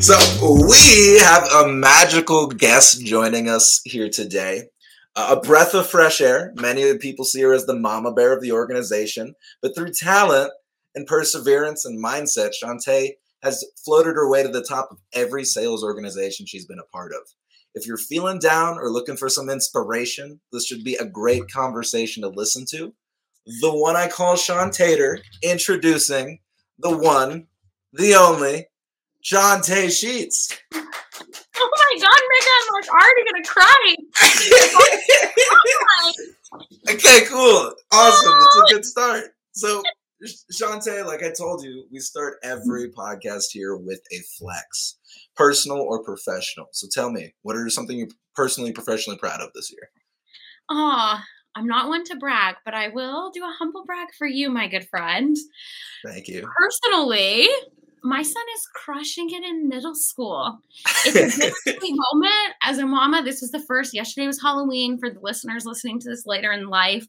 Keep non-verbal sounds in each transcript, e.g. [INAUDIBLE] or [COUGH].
So we have a magical guest joining us here today. Uh, a breath of fresh air. Many of the people see her as the mama bear of the organization, but through talent and perseverance and mindset, Chantae has floated her way to the top of every sales organization she's been a part of. If you're feeling down or looking for some inspiration, this should be a great conversation to listen to. The one I call Sean Tater, introducing the one, the only, Chantae Sheetz. Oh my god, Mika, I'm like already gonna cry. [LAUGHS] okay, cool. Awesome. That's a good start. So, Chantae, like I told you, we start every podcast here with a flex, personal or professional. So tell me, what are something you're personally, professionally proud of this year? Oh, I'm not one to brag, but I will do a humble brag for you, my good friend. Thank you. Personally, my son is crushing it in middle school. It's a [LAUGHS] bittersweet moment as a mama. This was the first. Yesterday was Halloween for the listeners listening to this later in life,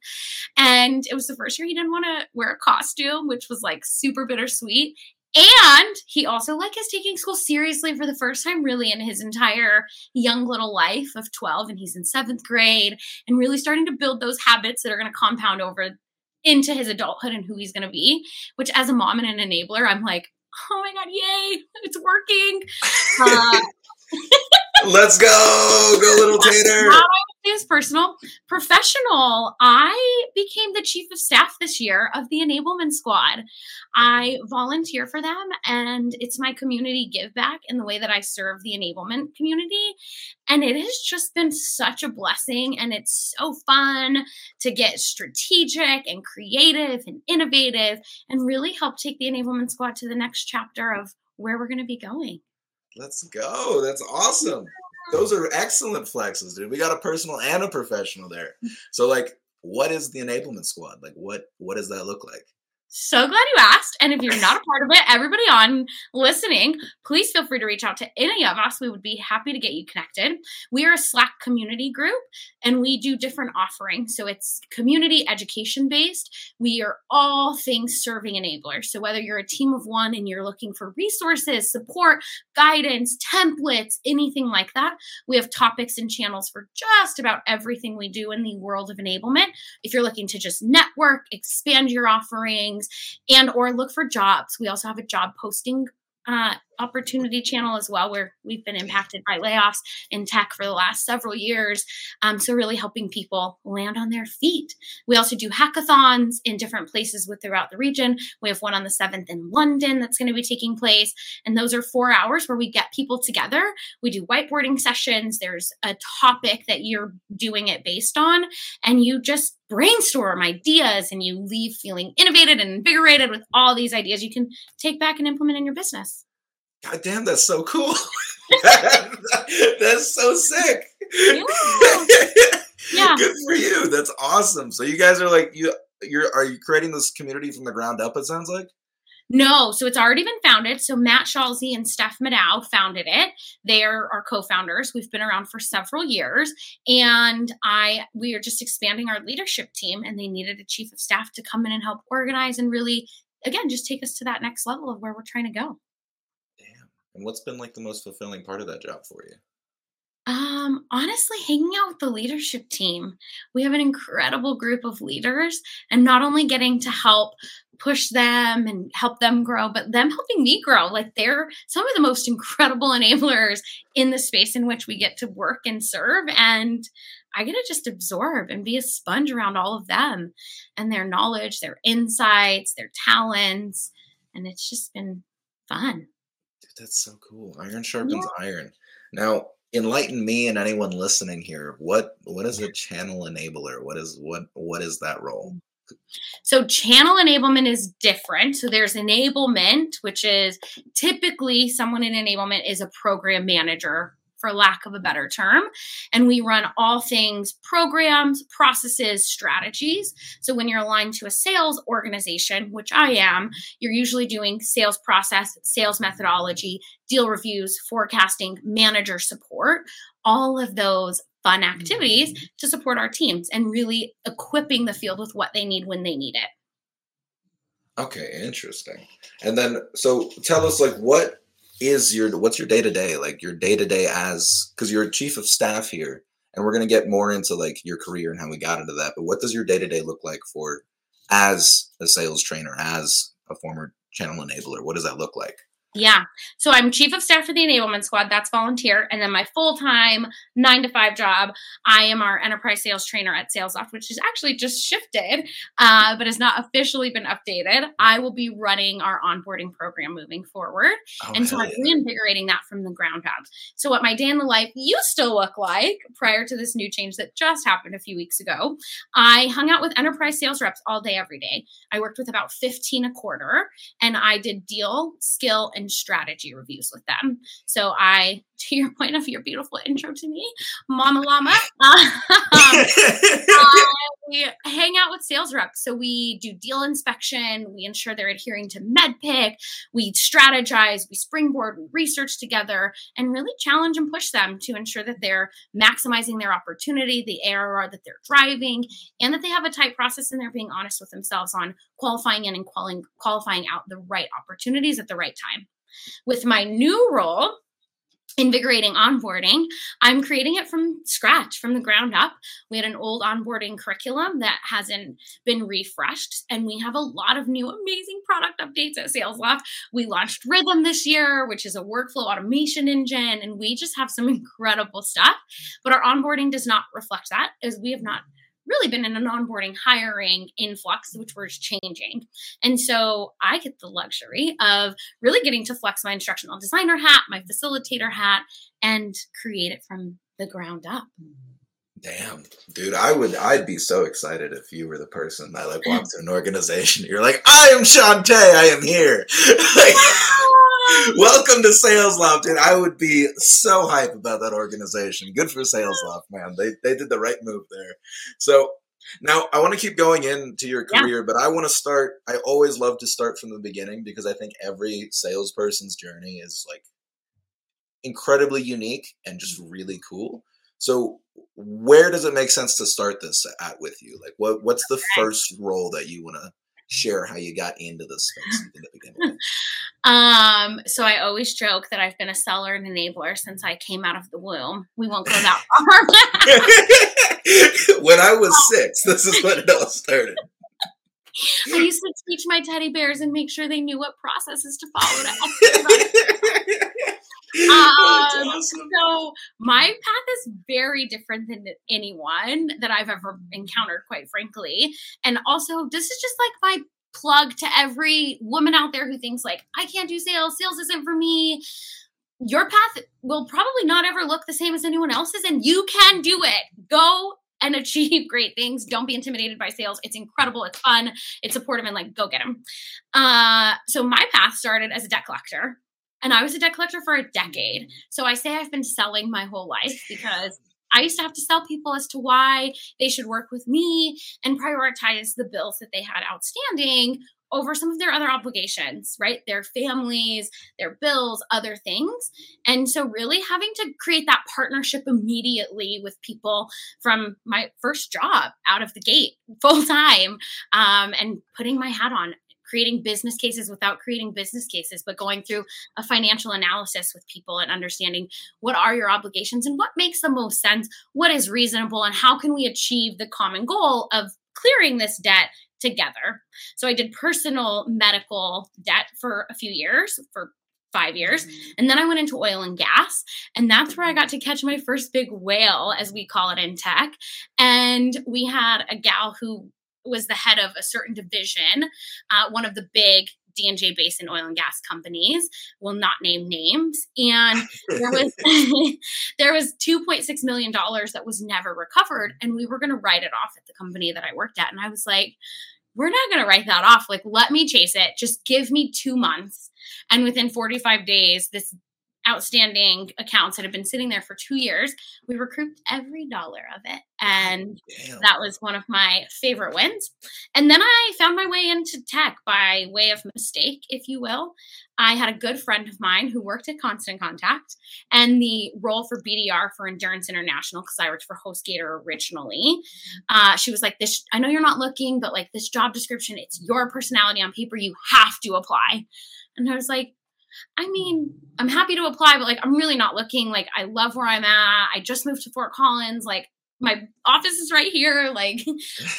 and it was the first year he didn't want to wear a costume, which was like super bittersweet. And he also like is taking school seriously for the first time really in his entire young little life of 12 and he's in 7th grade and really starting to build those habits that are going to compound over into his adulthood and who he's going to be, which as a mom and an enabler, I'm like, oh my god, yay, it's working. Uh, [LAUGHS] Let's go, go little [LAUGHS] Tater. Is personal, professional. I became the chief of staff this year of the enablement squad. I volunteer for them, and it's my community give back in the way that I serve the enablement community. And it has just been such a blessing, and it's so fun to get strategic and creative and innovative and really help take the enablement squad to the next chapter of where we're going to be going. Let's go. That's awesome. Those are excellent flexes, dude. We got a personal and a professional there. So like what is the enablement squad? Like what what does that look like? So glad you asked. And if you're not a part of it, everybody on listening, please feel free to reach out to any of us. We would be happy to get you connected. We are a Slack community group and we do different offerings. So it's community education based. We are all things serving enablers. So whether you're a team of one and you're looking for resources, support, guidance, templates, anything like that, we have topics and channels for just about everything we do in the world of enablement. If you're looking to just network, expand your offerings, things and or look for jobs. We also have a job posting uh, opportunity channel as well, where we've been impacted by layoffs in tech for the last several years. Um, so, really helping people land on their feet. We also do hackathons in different places with throughout the region. We have one on the 7th in London that's going to be taking place. And those are four hours where we get people together. We do whiteboarding sessions. There's a topic that you're doing it based on, and you just brainstorm ideas and you leave feeling innovated and invigorated with all these ideas you can take back and implement in your business. God damn, that's so cool. [LAUGHS] [LAUGHS] that's so sick. Yeah. yeah. [LAUGHS] Good for you. That's awesome. So you guys are like you you're are you creating this community from the ground up, it sounds like? No, so it's already been founded. So Matt Schalze and Steph Madow founded it. They are our co-founders. We've been around for several years, and I we are just expanding our leadership team, and they needed a chief of staff to come in and help organize and really, again, just take us to that next level of where we're trying to go. And what's been like the most fulfilling part of that job for you? Um, honestly, hanging out with the leadership team. We have an incredible group of leaders, and not only getting to help push them and help them grow, but them helping me grow. Like they're some of the most [LAUGHS] incredible enablers in the space in which we get to work and serve. And I get to just absorb and be a sponge around all of them and their knowledge, their insights, their talents. And it's just been fun. Dude, that's so cool. Iron sharpens yeah. iron. Now, enlighten me and anyone listening here. What what is a channel enabler? What is what what is that role? Mm. So, channel enablement is different. So, there's enablement, which is typically someone in enablement is a program manager, for lack of a better term. And we run all things programs, processes, strategies. So, when you're aligned to a sales organization, which I am, you're usually doing sales process, sales methodology, deal reviews, forecasting, manager support. All of those fun activities mm-hmm. to support our teams and really equipping the field with what they need when they need it. Okay, interesting. And then so tell us like what is your what's your day to day like your day to day as because you're a chief of staff here, and we're gonna get more into like your career and how we got into that. But what does your day to day look like for as a sales trainer, as a former channel enabler? What does that look like? Yeah. So I'm chief of staff for the enablement squad. That's volunteer. And then my full time nine to five job, I am our enterprise sales trainer at SalesLoft, which is actually just shifted, uh, but has not officially been updated. I will be running our onboarding program moving forward. Oh, and so I'm reinvigorating that from the ground up. So, what my day in the life used to look like prior to this new change that just happened a few weeks ago, I hung out with enterprise sales reps all day, every day. I worked with about 15 a quarter, and I did deal, skill, and and strategy reviews with them. So I, [LAUGHS] to your point of your beautiful intro to me, Mama Llama, [LAUGHS] um, we hang out with sales reps. So we do deal inspection. We ensure they're adhering to MEDDPICC. We strategize. We springboard. We research together and really challenge and push them to ensure that they're maximizing their opportunity, the ARR that they're driving, and that they have a tight process and they're being honest with themselves on qualifying in and qualifying out the right opportunities at the right time. With my new role, invigorating onboarding i'm creating it from scratch from the ground up we had an old onboarding curriculum that hasn't been refreshed and we have a lot of new amazing product updates at SalesLoft we launched rhythm this year which is a workflow automation engine and we just have some [LAUGHS] incredible stuff but our onboarding does not reflect that as we have not really been in an onboarding hiring influx, which was changing. And so I get the luxury of really getting to flex my instructional designer hat, my facilitator hat, and create it from the ground up. Damn, dude, I would I'd be so excited if you were the person that like walked [LAUGHS] to an organization. You're like, I am Chantae, I am here. [LAUGHS] like, Welcome to SalesLoft, and I would be so hype about that organization. Good for SalesLoft, man. They they did the right move there. So now I want to keep going into your career, yeah. but I want to start. I always love to start from the beginning because I think every salesperson's journey is like incredibly unique and just really cool. So where does it make sense to start this at with you? Like what what's the first role that you want to share how you got into this space in the beginning? [LAUGHS] um, so I always joke that I've been a seller and enabler since I came out of the womb. We won't go that [LAUGHS] far. when I was [LAUGHS] six, this is when it all started. I used to teach my teddy bears and make sure they knew what processes to follow to um, awesome. So my path is very different than anyone that I've ever encountered, quite frankly. And also, this is just like my plug to every woman out there who thinks like I can't do sales, sales isn't for me. Your path will probably not ever look the same as anyone else's, and you can do it. Go and [LAUGHS] achieve great things. Don't be intimidated by sales. It's incredible. It's fun. It's supportive, and like go get them. Uh, so my path started as a debt collector. And I was a debt collector for a decade. So I say I've been selling my whole life because [LAUGHS] I used to have to sell people as to why they should work with me and prioritize the bills that they had outstanding over some of their other obligations, right? Their families, their bills, other things. And so, really having to create that partnership immediately with people from my first job out of the gate, full [LAUGHS] time, um, and putting my hat on creating business cases without creating business cases, but going through a financial analysis with people and understanding what are your obligations and what makes the most sense, what is reasonable, and how can we achieve the common goal of clearing this debt together. So I did personal medical debt for a few years, for five years. Mm-hmm. And then I went into oil and gas. And that's where I got to catch my first big whale, as we call it in tech. And we had a gal who was the head of a certain division, uh, one of the big D&J Basin oil and gas companies. Will not name names, and there was [LAUGHS] [LAUGHS] there was 2.6 million dollars that was never recovered, and we were going to write it off at the company that I worked at. And I was like, we're not going to write that off. Like, let me chase it. Just give me two months. And within 45 days, this outstanding accounts that have been sitting there for two years. We recouped every dollar of it. And Damn. that was one of my favorite wins. And then I found my way into tech by way of mistake, if you will. I had a good friend of mine who worked at Constant Contact and the role for BDR for Endurance International, because I worked for HostGator originally. Uh, she was like, This, I know you're not looking, but like this job description, it's your personality on paper. You have to apply. And I was like, I mean, I'm happy to apply, but like, I'm really not looking. Like, I love where I'm at. I just moved to Fort Collins. Like, my office is right here. [LAUGHS] Like,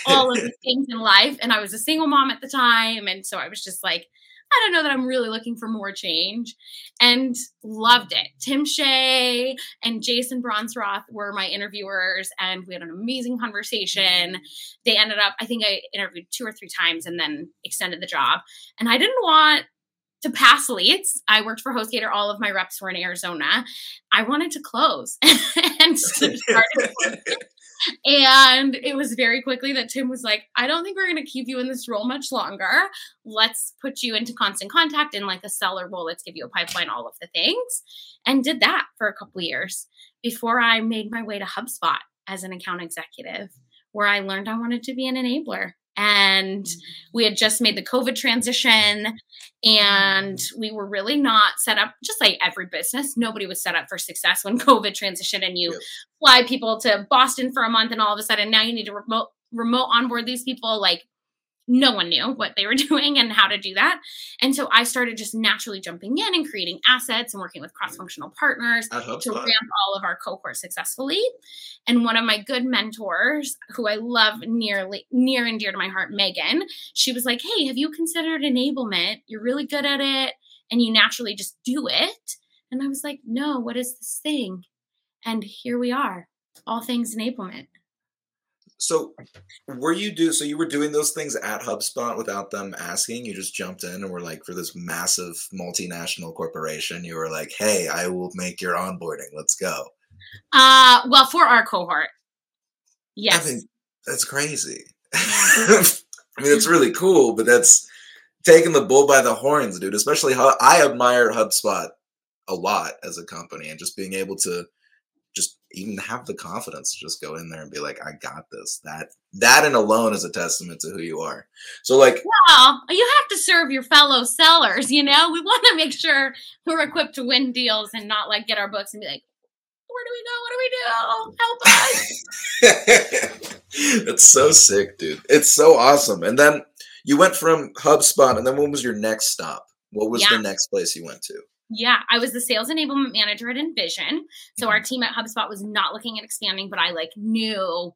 all of the things in life. And I was a single mom at the time. And so I was just like, I don't know that I'm really looking for more change and loved it. Tim Shea and Jason Bronsroth were my interviewers and we had an amazing conversation. They ended up, I think I interviewed two or three times and then extended the job. And I didn't want to pass leads. I worked for HostGator. All of my reps were in Arizona. I wanted to close [LAUGHS] and started [LAUGHS] and it was very quickly that Tim was like, I don't think we're going to keep you in this role much longer. Let's put you into constant contact in like a seller role. Let's give you a pipeline, all of the things. And did that for a couple years before I made my way to HubSpot as an account executive, where I learned I wanted to be an enabler and mm. we had just made the covid transition and we were really not set up just like every business nobody was set up for success when [LAUGHS] covid transitioned and you yep. fly people to boston for a month and all of a sudden now you need to remote remote onboard these people like no one knew what they were [LAUGHS] doing and how to do that. And so I started just naturally jumping in and creating assets and working with cross functional partners to ramp all of our cohorts successfully. And one of my good mentors, who I love nearly near and dear to my heart, Megan, she was like, Hey, have you considered enablement? You're really good at it and you naturally just do it. And I was like, No, what is this thing? And here we are, all things enablement. So, were you do so? You were doing those things at HubSpot without them asking. You just jumped in and were like, for this massive multinational corporation, you were like, "Hey, I will make your onboarding. Let's go." Uh, well, for our cohort, yes. I mean, that's crazy. [LAUGHS] I mean, it's really cool, but that's taking the bull by the horns, dude. Especially how I admire HubSpot a lot as a company, and just being able to just even have the confidence to just go in there and be like, I got this. That that and alone is a testament to who you are. So like Well, you have to serve your fellow sellers, you know? We want to make sure we're equipped to win deals and not like get our books and be like, where do we go? What do we do? Help us. [LAUGHS] That's so sick, dude. It's so awesome. And then you went from HubSpot, and then when was your next stop? What was yeah. the next place you went to? Yeah, I was the sales enablement manager at InVision. So our mm-hmm. team at HubSpot was not looking at expanding, but I like knew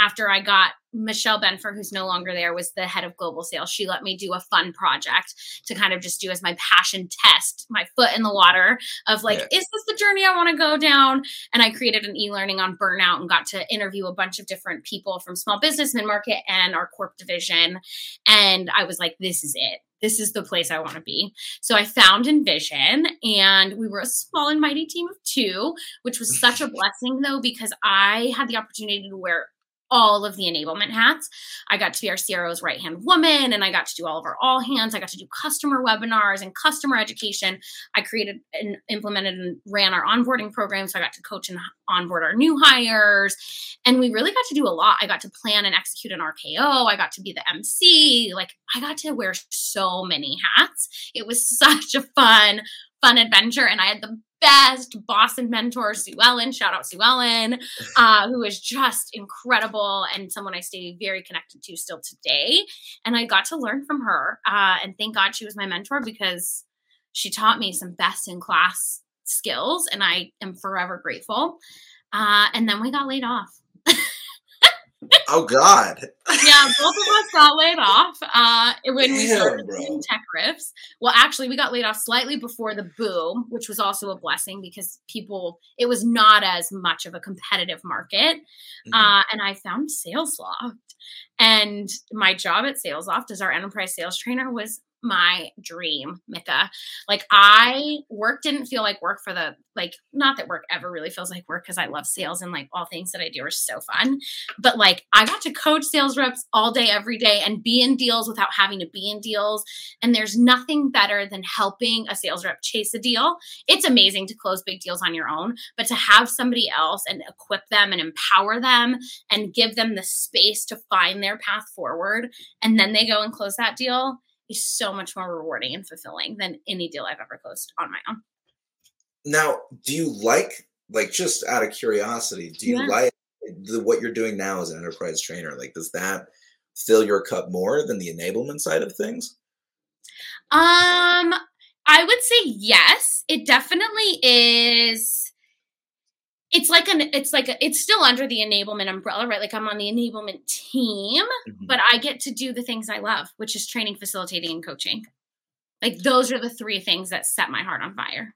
after I got Michelle Benfer, who's no longer there, was the head of global sales. She let me do a fun project to kind of just do as my passion test, my foot in the water of like, yeah. is this the journey I want to go down? And I created an e learning on burnout and got to interview a bunch of different people from small business, mid market, and our corp division. And I was like, this is it this is the place I want to be. So I found InVision and we were a small and mighty team of two, which was such a [LAUGHS] blessing though, because I had the opportunity to wear all of the enablement hats. I got to be our CRO's right hand woman and I got to do all of our all hands. I got to do customer webinars and customer education. I created and implemented and ran our onboarding program. So I got to coach and onboard our new hires. And we really got to do a lot. I got to plan and execute an RKO. I got to be the MC. Like I got to wear so many hats. It was [LAUGHS] such a fun, fun adventure. And I had the best boss and mentor, Sue Ellen. Shout out Sue Ellen, [LAUGHS] uh, who is just incredible and someone I stay very connected to still today. And I got to learn from her. Uh, and thank God she was my mentor because she taught me some best in class skills. And I am forever grateful. Uh, and then we got laid off oh God. yeah, both of us got laid off uh, when Damn, we started doing tech RIFs. Well, actually, we got laid off slightly before the boom, which was also a blessing because people it was not as much of a competitive market. Mm-hmm. Uh, and I found SalesLoft, and my job at SalesLoft as our enterprise sales trainer was my dream, Mika. Like I work didn't feel like work for the like not that work ever really feels like work because I love sales and like all things that I do are so fun. But like I got to coach sales reps all day every day and be in deals without having to be in deals. And there's nothing better than helping a sales rep chase a deal. It's amazing to close big deals on your own, but to have somebody else and equip them and empower them and give them the space to find their path forward and then they go and close that deal is so much more rewarding and fulfilling than any deal I've ever closed on my own. Now, do you like, like, just out of curiosity, do you yeah. like the, what you're doing now as an enterprise trainer? Like, does that fill your cup more than the enablement side of things? Um, I would say yes. It definitely is. It's like an. It's like a, it's still under the enablement umbrella, right? Like I'm on the enablement team, mm-hmm. but I get to do the things I love, which is training, facilitating, and coaching. Like those are the three things that set my heart on fire.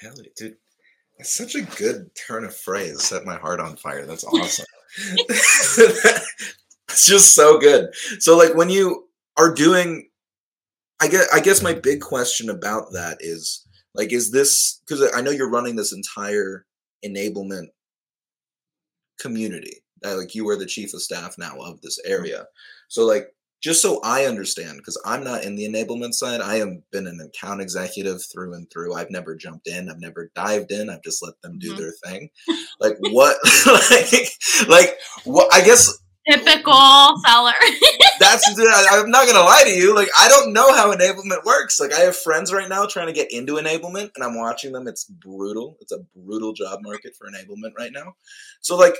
Hell, dude, that's such a good turn of phrase. Set my heart on fire. That's awesome. [LAUGHS] it's just so good. So, like, when you are doing I guess I guess my big question about that is like is this because I know you're running this entire enablement community. Like you are the chief of staff now of this area. So like just so I understand, because I'm not in the enablement side, I have been an account executive through and through. I've never jumped in, I've never dived in, I've just let them do mm-hmm. their thing. [LAUGHS] Like what [LAUGHS] like like what I guess Typical seller. [LAUGHS] that's I'm not gonna lie to you. Like I don't know how enablement works. Like I have friends right now trying to get into enablement, and I'm watching them. It's brutal. It's a brutal job market for enablement right now. So like,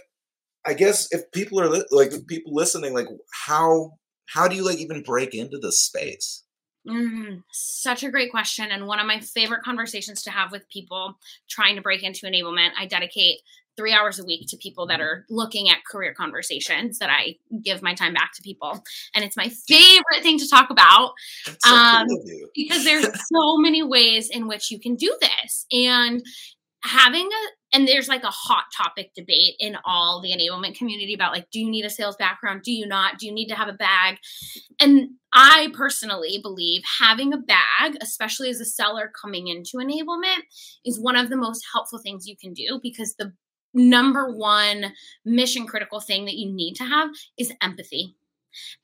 I guess if people are li- like people listening, like how how do you like even break into this space? Mm, such a great question. And one of my favorite conversations to have with people trying to break into enablement. I dedicate three hours a week to people that are looking at career conversations that I give my time back to people. And it's my favorite thing to talk about so um, cool because there's [LAUGHS] so many ways in which you can do this. And having a and there's like a hot topic debate in all the enablement community about like do you need a sales background do you not do you need to have a bag and i personally believe having a bag especially as a seller coming into enablement is one of the most helpful things you can do because the number one mission critical thing that you need to have is empathy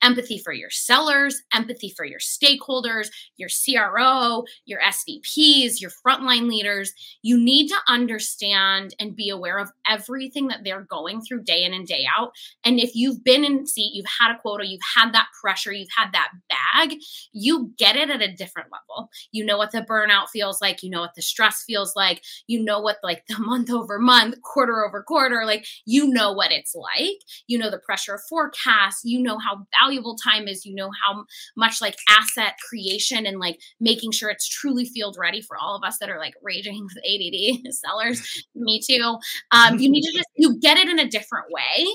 empathy for your sellers, empathy for your stakeholders, your CRO, your SVPs, your frontline leaders. You need to understand and be aware of everything that they're going through day in and day out. And if you've been in seat, you've had a quota, you've had that pressure, you've had that bag, you get it at a different level. You know what the burnout feels like, you know what the stress feels like, you know what like the [LAUGHS] month over month, quarter over quarter, like you know what it's like. You know the pressure of forecast, you know how valuable time is you know how much like asset creation and like making sure it's truly field ready for all of us that are like raging [LAUGHS] with add sellers. [LAUGHS] Me too. Um, you need to [LAUGHS] just you get it in a different way.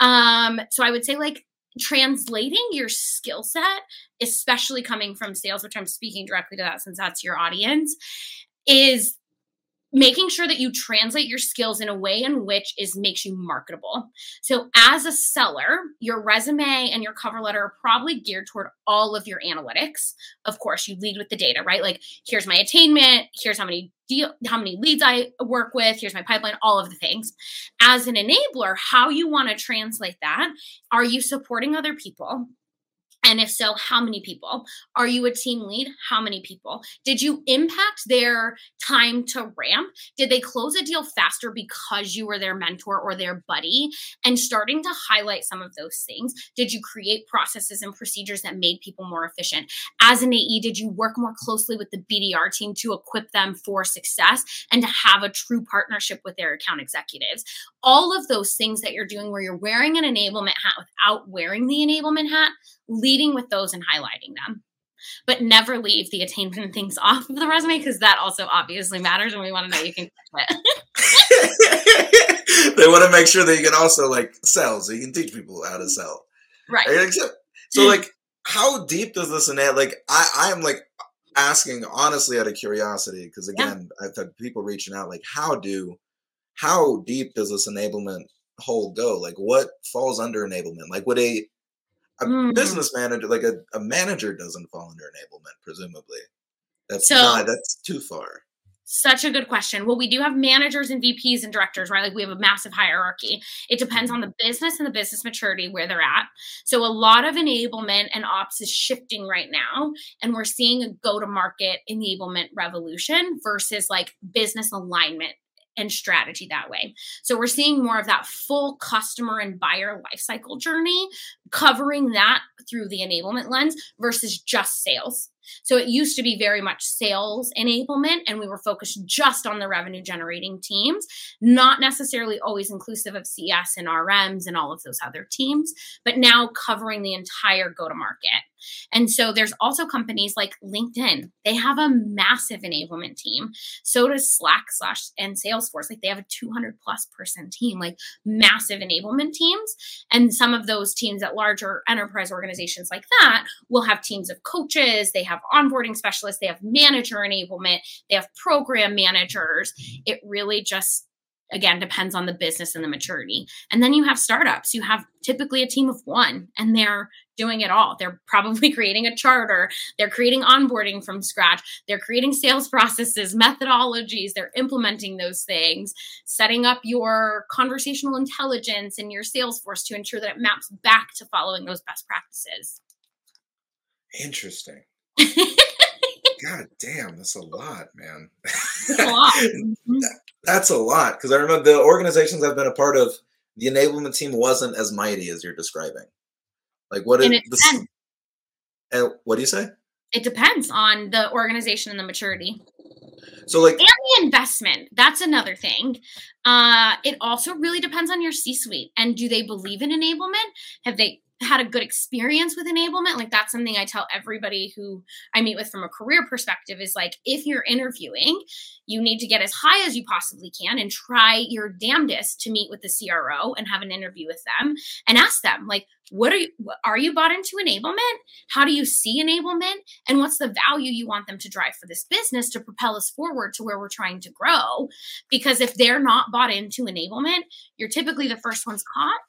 Um, so i would say like translating your skill set especially coming from sales which i'm speaking directly to that since that's your audience is making sure that you translate your skills in a way in which is makes you marketable. So as a seller, your resume and your cover letter are probably geared toward all of your analytics. Of course, you lead with the data, right? Like here's my attainment, here's how many deal how many leads I work with, here's my pipeline, all of the things. As an enabler, how you want to translate that, are you supporting other people? And if so, how many people? Are you a team lead? How many people? Did you impact their time to ramp? Did they close a deal faster because you were their mentor or their buddy? And starting to highlight some of those things. Did you create processes and procedures that made people more efficient? As an AE, did you work more closely with the BDR team to equip them for success and to have a true partnership with their account executives? All of those things that you're doing where you're wearing an enablement hat without wearing the enablement hat leading with those and highlighting them but never leave the attainment things [LAUGHS] off of the resume because that also obviously matters and we want to know you can it. [LAUGHS] they want to make sure that you can also like sell so you can teach people how to sell. Right. So mm. like how deep does this enable like I, I'm like asking honestly out of curiosity, because again, yeah. I've had people reaching out like how do how deep does this enablement hole go? Like what falls under enablement? Like would a a mm. business manager, like a, a manager, doesn't fall under enablement, presumably. That's so, not. That's too far. Such a good question. Well, we do have managers and VPs and directors, right? Like we have a massive hierarchy. It depends on mm-hmm. the business and the business maturity where they're at. So a lot of enablement and ops is shifting right now, and we're seeing a go-to-market enablement revolution versus like business alignment and strategy that way. So we're seeing more of that full customer and buyer lifecycle journey, covering that through the enablement lens versus just sales. So it used to be very much sales enablement, and we were focused just on the revenue generating teams, not necessarily always inclusive of CS and RMs and all of those other teams, but now covering the entire go to market. And so there's also companies like LinkedIn. They have a massive enablement team. So does Slack slash and Salesforce. Like they have a 200 plus person team, like massive enablement teams. And some of those teams at larger enterprise organizations like that will have teams of coaches, they have onboarding specialists, they have manager enablement, they have program managers. It really just again depends on the business and the maturity. And then you have startups. You have typically a team of one and they're doing it all. They're [LAUGHS] probably creating a charter. They're creating onboarding from scratch. They're creating sales processes methodologies. They're implementing those things setting up your conversational intelligence and your sales force to ensure that it maps back to following those best practices. Interesting [LAUGHS] God damn, that's a lot, man. a lot. Mm-hmm. that's a lot [LAUGHS] because I remember the organizations I've been a part of, the enablement team wasn't as mighty as you're describing. Like what? And is, it and what do you say? It depends on the organization and the maturity. So like and the investment. That's another thing. Uh, it also really depends on your C-suite and do they believe in enablement? Have they had a good experience with enablement like that's something i tell everybody who i meet with from a career perspective is like if you're interviewing you need to get as high as you possibly can and try your damnedest to meet with the cro and have an interview with them and ask them like what are you are you bought into enablement? How do you see enablement? And what's the value you want them to drive for this business to propel us forward to where we're trying to grow? Because if they're not bought into enablement you're typically the first ones caught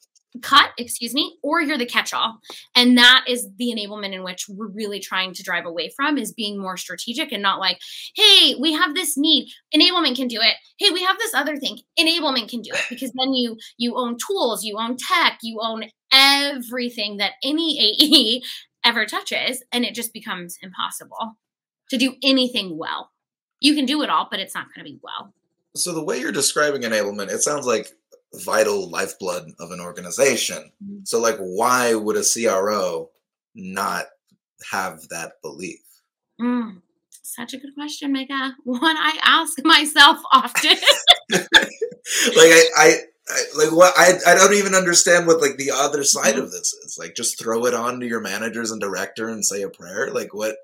cut, excuse me, or you're the catch-all. And that is the enablement in which we're really trying to drive away from is being more strategic and not like, hey, we have this need, enablement can do it. Hey, we have this other thing, enablement can do it. Because then you you own tools, you own tech, you own everything that any AE [LAUGHS] ever touches, and it just becomes impossible to do anything well. You can do it all, but it's not going to be well. So the way you're describing enablement, it sounds like vital lifeblood of an organization. Mm-hmm. So, like, why would a CRO not have that belief? Mm, such a good question, Mega. [LAUGHS] One I ask myself often. [LAUGHS] like, I, I, I, like what I I don't even understand what like the other side mm-hmm. of this is. Like just throw it on to your managers and director and say a prayer. Like what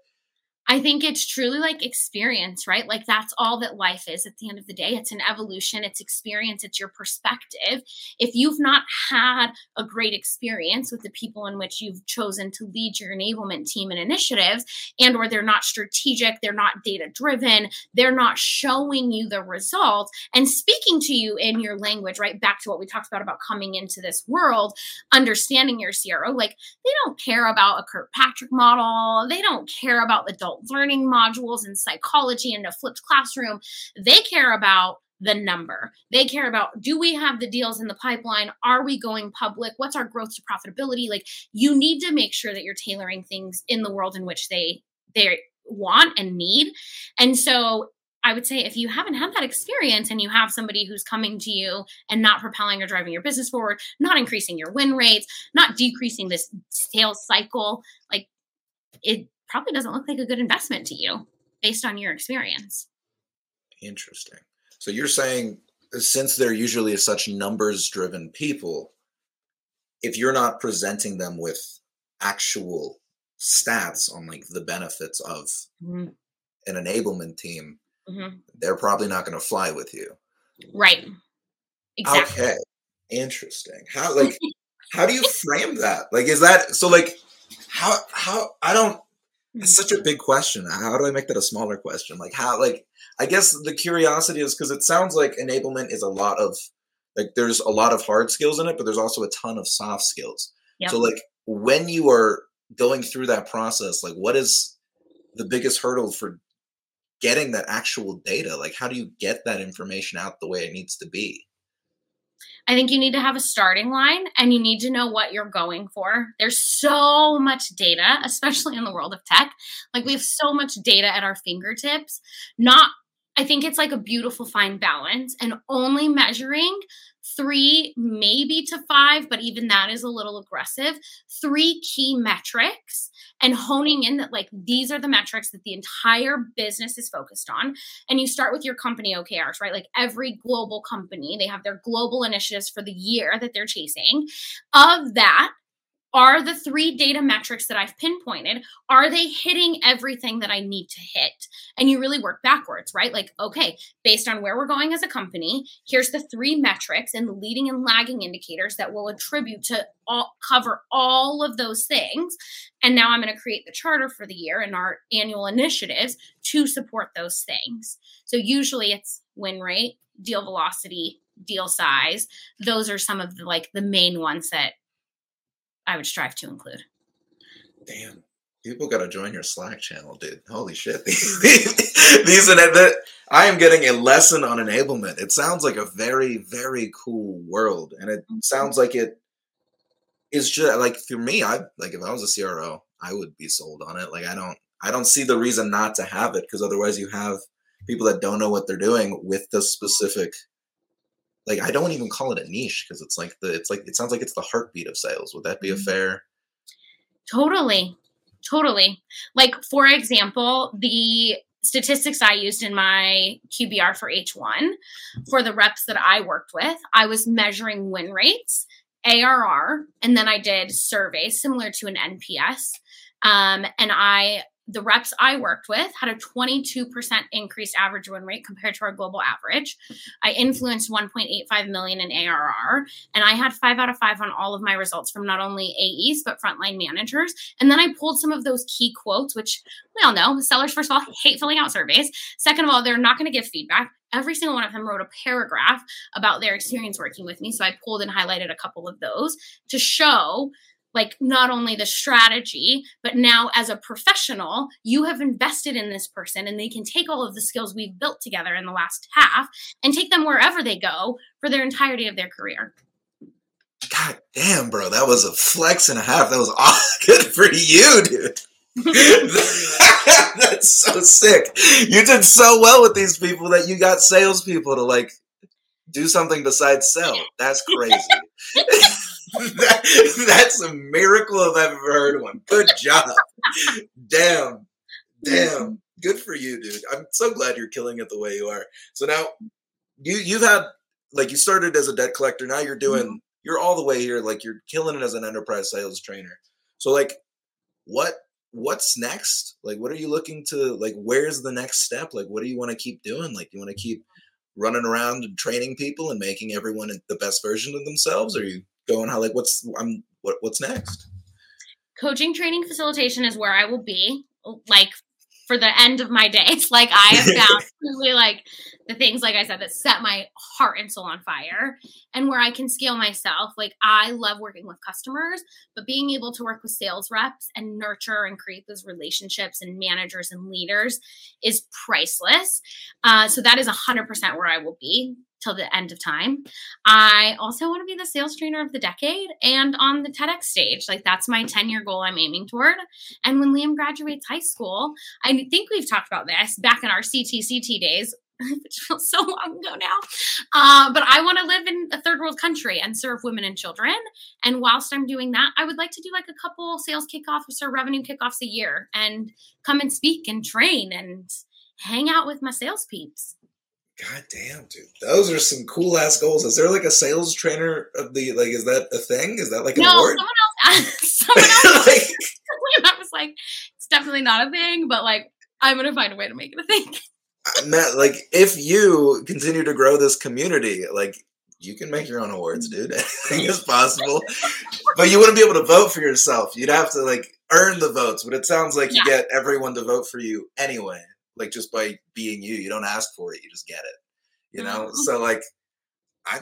I think it's truly like experience, right? Like that's all that life is at the end of the day. It's an evolution, it's experience, it's your perspective. If you've not had a great experience with the people in which you've chosen to lead your enablement team and initiatives and or they're not strategic, they're not data driven, they're not showing you the results and speaking to you in your language, right? Back to what we talked about about coming into this world, understanding your CRO, like they don't care about a Kirkpatrick model, they don't care about adult learning modules and psychology in a flipped classroom. They care about the number. They care about do we have the deals in the pipeline? Are we going public? What's our growth to profitability? Like you need to make sure that you're tailoring things in the world in which they they want and need. And so I would say if you haven't had that experience and you have somebody who's coming to you and not propelling or driving your business forward, not increasing your win rates, not decreasing this sales cycle, like it probably doesn't look like a good investment to you based on your experience. Interesting. So you're saying since they're usually such numbers driven people, if you're not presenting them with actual stats on like the benefits of mm-hmm. an enablement team, mm-hmm. they're probably not going to fly with you. Right. Exactly. Okay. Interesting. How like how do you [LAUGHS] frame that? Like is that so like how how I don't it's such a big question. How do I make that a smaller question? Like how like I guess the curiosity is because it sounds like enablement is a lot of like there's a lot of hard skills in it, but there's also a ton of soft skills. Yep. So like when you are going through that process, like what is the biggest hurdle for getting that actual data? Like how do you get that information out the way it needs to be? I think you need to have a starting line and you need to know what you're going for. There's so much data, especially in the world of tech. Like we have so much data at our fingertips. Not I think it's like a beautiful fine balance and only measuring three, maybe to five, but even that is a little aggressive. Three key metrics and honing in that, like, these are the metrics that the entire business is focused on. And you start with your company OKRs, right? Like, every global company, they have their global initiatives for the year that they're chasing. Of that, are the three data metrics that I've pinpointed, are they hitting everything that I need to hit? And you really work backwards, right? Like, okay, based on where we're going as a company, here's the three metrics and the leading and lagging indicators that will attribute to all cover all of those things. And now I'm going to create the charter for the year and our annual initiatives to support those things. So usually it's win rate, deal velocity, deal size. Those are some of the like the main ones that I would strive to include. Damn. People got to join your Slack channel, dude. Holy shit. [LAUGHS] These and that I am getting a lesson on enablement. It sounds like a very, very cool world. And it mm-hmm. sounds like it is just like for me, I like if I was a CRO, I would be sold on it. Like I don't I don't see the reason not to have it because otherwise you have people that don't know what they're doing with the specific like I don't even call it a niche because it's like the it's like it sounds like it's the heartbeat of sales. Would that be a mm-hmm. fair? Totally. Totally. Like for example, the statistics I used in my QBR for H1 for the reps that I worked with, I was measuring win rates, ARR, and then I did surveys similar to an NPS. Um, and I the reps I worked with had a 22% increased average win rate compared to our global average. I influenced 1.85 million in ARR, and I had five out of five on all of my results from not only AEs but frontline managers. And then I pulled some of those key quotes, which we all know sellers, first of all, hate filling out surveys. Second of all, they're not going to give feedback. Every single one of them wrote a paragraph about their experience working with me. So I pulled and highlighted a couple of those to show like not only the strategy, but now as a professional, you have invested in this person and they can take all of the skills we've built together in the last half and take them wherever they go for their entirety of their career. God damn, bro, that was a flex and a half. That was [LAUGHS] all good for you, dude. [LAUGHS] [LAUGHS] That's so sick. You did so well with these people that you got salespeople to like do something besides sell. [LAUGHS] That's crazy. [LAUGHS] that, that's a miracle if I've ever heard one. Good job. Damn. Damn. Good for you, dude. I'm so glad you're killing it the way you are. So now you you've had like you started as a debt collector, now you're doing mm-hmm. you're all the way here, like you're killing it as an enterprise sales trainer. So like what what's next? Like what are you looking to like where's the next step? Like what do you want to keep doing? Like you want to keep running around and training people and making everyone the best version of themselves? Or are you going how like what's I'm what what's next? Coaching, training, facilitation is where I will be. Like for the end of my days. [LAUGHS] Like I have [LAUGHS] found really like the things, like I said, that set my heart and soul on fire and where I can scale myself. Like I love working with customers, but being able to work with sales reps and nurture and create those relationships and managers and leaders is priceless. Uh, so that is 100% where I will be till the end of time. I also want to be the sales trainer of the decade and on the TEDx stage. Like that's my 10 year goal I'm aiming toward. And when Liam graduates high school, I think we've talked about this back in our CTCT days. [LAUGHS] Which feels so long ago now. Uh, but I want to live in a third world country and serve women and children. And whilst I'm doing that, I would like to do like a couple sales kickoffs or revenue kickoffs a year and come and speak and train and hang out with my sales peeps. God damn, dude. Those are some cool ass goals. Is there like a sales trainer of the like is that a thing? Is that like an no, award? Someone else [LAUGHS] someone else [LAUGHS] [LAUGHS] like, I was like, it's definitely not a thing, but like I'm gonna find a way to make it a thing. Matt, like if you continue to grow this community, like you can make your own awards, mm-hmm. dude. Anything is possible. but you wouldn't be able to vote for yourself. You'd have to like earn the votes. But it sounds like yeah. you get everyone to vote for you anyway like just by being you. You don't ask for it, you just get it. You know? Mm-hmm. So like I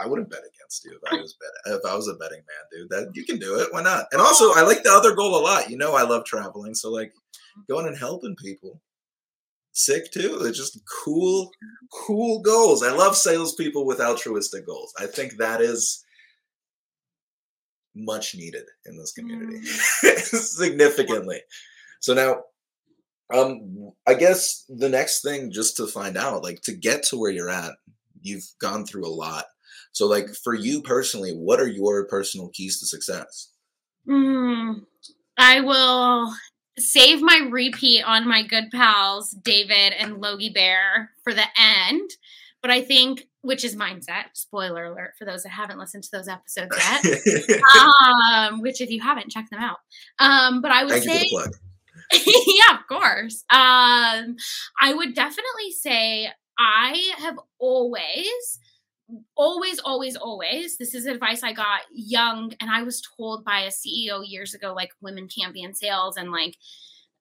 I wouldn't bet against you if I [LAUGHS] was bet if I was a betting man, dude. That you can do it. Why not? And also I like the other goal a lot. You know I love traveling. So like going and helping people. Sick too. They're just cool, cool goals. I love salespeople with altruistic goals. I think that is much needed in this community. Mm. [LAUGHS] Significantly. So now um, I guess the next thing, just to find out, like to get to where you're at, you've gone through a lot. So, like for you personally, what are your personal keys to success? Mm, I will save my repeat on my good pals David and Logie Bear for the end. But I think, which is mindset, spoiler alert for those that haven't listened to those episodes yet. [LAUGHS] um, which if you haven't, check them out. Um, but I would Thank say [LAUGHS] yeah, of course. Um, I would definitely say I have always, always, always, always. This is advice I got young, and I was told by a CEO years ago, like women can't be in sales, and like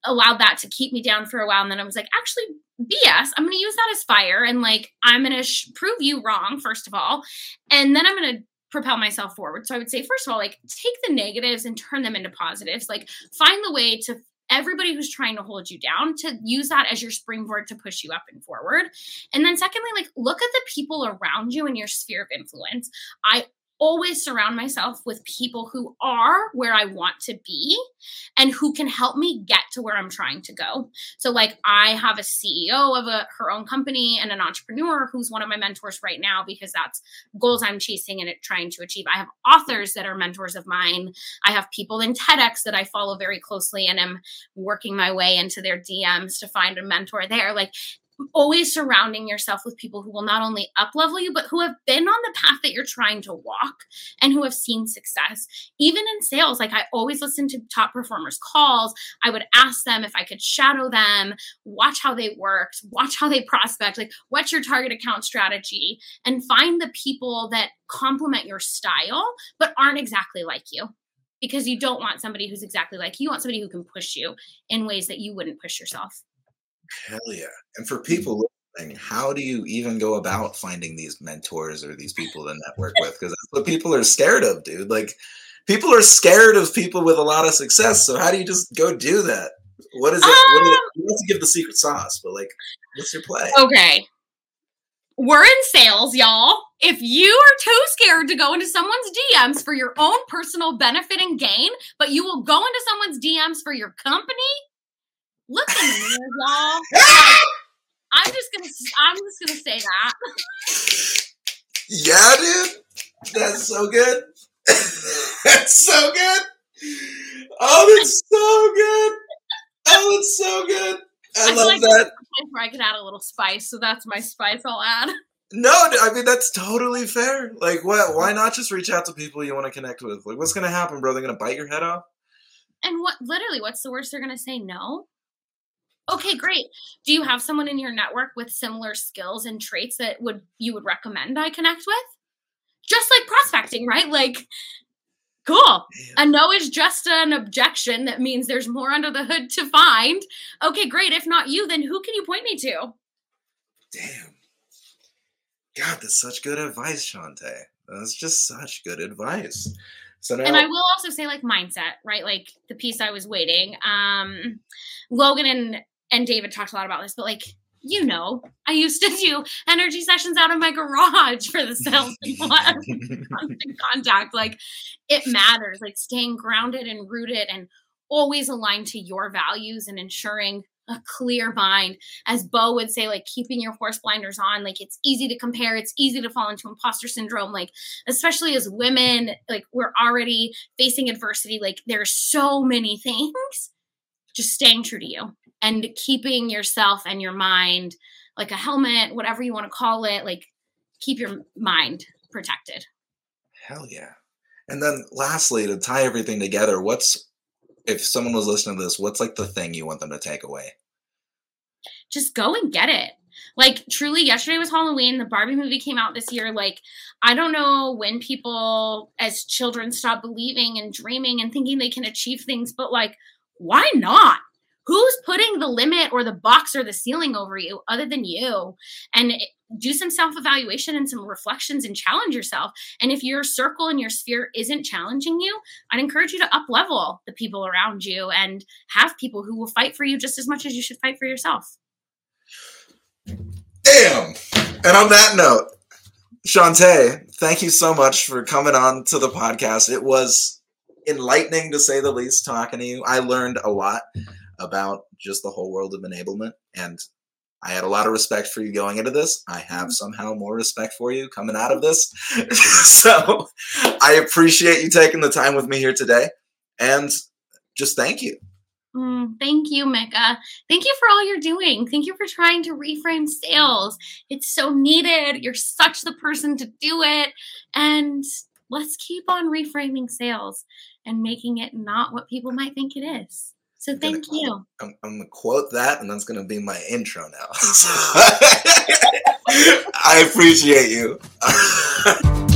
allowed that to keep me down for a while. And then I was like, actually, BS. I'm going to use that as fire, and like I'm going to sh- prove you wrong first of all, and then I'm going to propel myself forward. So I would say, first of all, like take the negatives and turn them into positives. Like find the way to everybody who's trying to hold you down to use that as your springboard to push you up and forward. And then secondly, like look at the people around you in your sphere of influence. I always surround myself with people who are where I want to be and who can help me get to where I'm trying to go. So like I have a CEO of a her own company and an entrepreneur who's one of my mentors right now because that's goals I'm chasing and trying to achieve. I have authors that are mentors of mine. I have people in TEDx that I follow very closely and am working my way into their DMs to find a mentor there. Like always surrounding yourself with people who will not only up level you, but who have been on the path that you're trying to walk and who have seen success. Even in sales, like I always listen to top performers' calls. I would ask them if I could shadow them, watch how they worked, watch how they prospect, like what's your target account strategy, and find the people that complement your style, but aren't exactly like you. Because you don't want somebody who's exactly like you, you want somebody who can push you in ways that you wouldn't push yourself. Hell yeah. And for mm-hmm. people listening, how do you even go mm-hmm. about finding these mentors or these people to network with? Because that's what people are scared of, dude. Like, people are scared of people with a lot of success. So, how do you just go do that? What is it? what is it? Um you have to give the secret sauce, but like, what's your play? Okay. We're in sales, y'all. If you are too scared to go into someone's DMs for your own personal benefit and gain, but you will go into someone's DMs for your company, look at me, [LAUGHS] y'all. Ah! I'm just gonna I'm just gonna say that. Yeah, dude. That's so good. [LAUGHS] that's so good. Oh, that's so good. Oh, it's so good. I, I love like that. Where I can add a little spice, so that's my spice I'll add. [LAUGHS] No, I mean that's totally fair. Like, what? Why not just reach out to people you want to connect with? Like, what's gonna happen, bro? They're gonna bite your head off. And what? Literally, what's the worst they're gonna say? No. Okay, great. Do you have someone in your network with similar skills and traits that would you would recommend I connect with? Just like prospecting, right? Like cool. A no is just an objection that means there's more under the hood to find. Okay, great. If not you, then who can you point me to? Damn. God, that's such good advice, Chantae. That's just such good advice. So now, and I will also say like mindset, right? Like the piece I was waiting. Um Logan and and David talked a lot about this, but like you know, I used to do energy sessions out of my garage for the sales people [LAUGHS] constant contact. Like it matters, like staying grounded and rooted and always aligned to your values and ensuring a clear mind. As Bo would say, like keeping your horse blinders on. Like it's easy to compare, it's easy to fall into imposter syndrome. Like, especially as women, like we're already facing adversity. Like there's so many things. Just staying true to you and keeping yourself and your mind like a helmet, whatever you want to call it, like keep your mind protected. Hell yeah. And then lastly, to tie everything together, what's if someone was listening to this, what's like the thing you want them to take away? Just go and get it. Like truly yesterday was Halloween, the Barbie movie came out this year. Like I don't know when people as children stop believing and dreaming and thinking they can achieve things, but like why not? who's putting the limit or the box or the ceiling over you other than you and do some self-evaluation and some reflections and challenge yourself and if your circle and your sphere isn't challenging you i'd encourage you to up level the people around you and have people who will fight for you just as much as you should fight for yourself damn and on that note Chantae, thank you so much for coming on to the podcast. It was enlightening to say the least talking to you. I learned a lot about just the whole world of enablement. And I had a lot of respect for you going into this. I have mm-hmm. somehow more respect for you coming out of this. [LAUGHS] so I appreciate you taking the time with me here today. And just thank you. Mm, thank you, Micah. Thank you for all you're doing. Thank you for trying to reframe sales. It's so needed. You're such the person to do it. And let's keep on reframing sales and making it not what people might think it is. So thank gonna, you. I'm, I'm, gonna quote that, and that's gonna be my intro now. [LAUGHS] [LAUGHS] I appreciate you. [LAUGHS]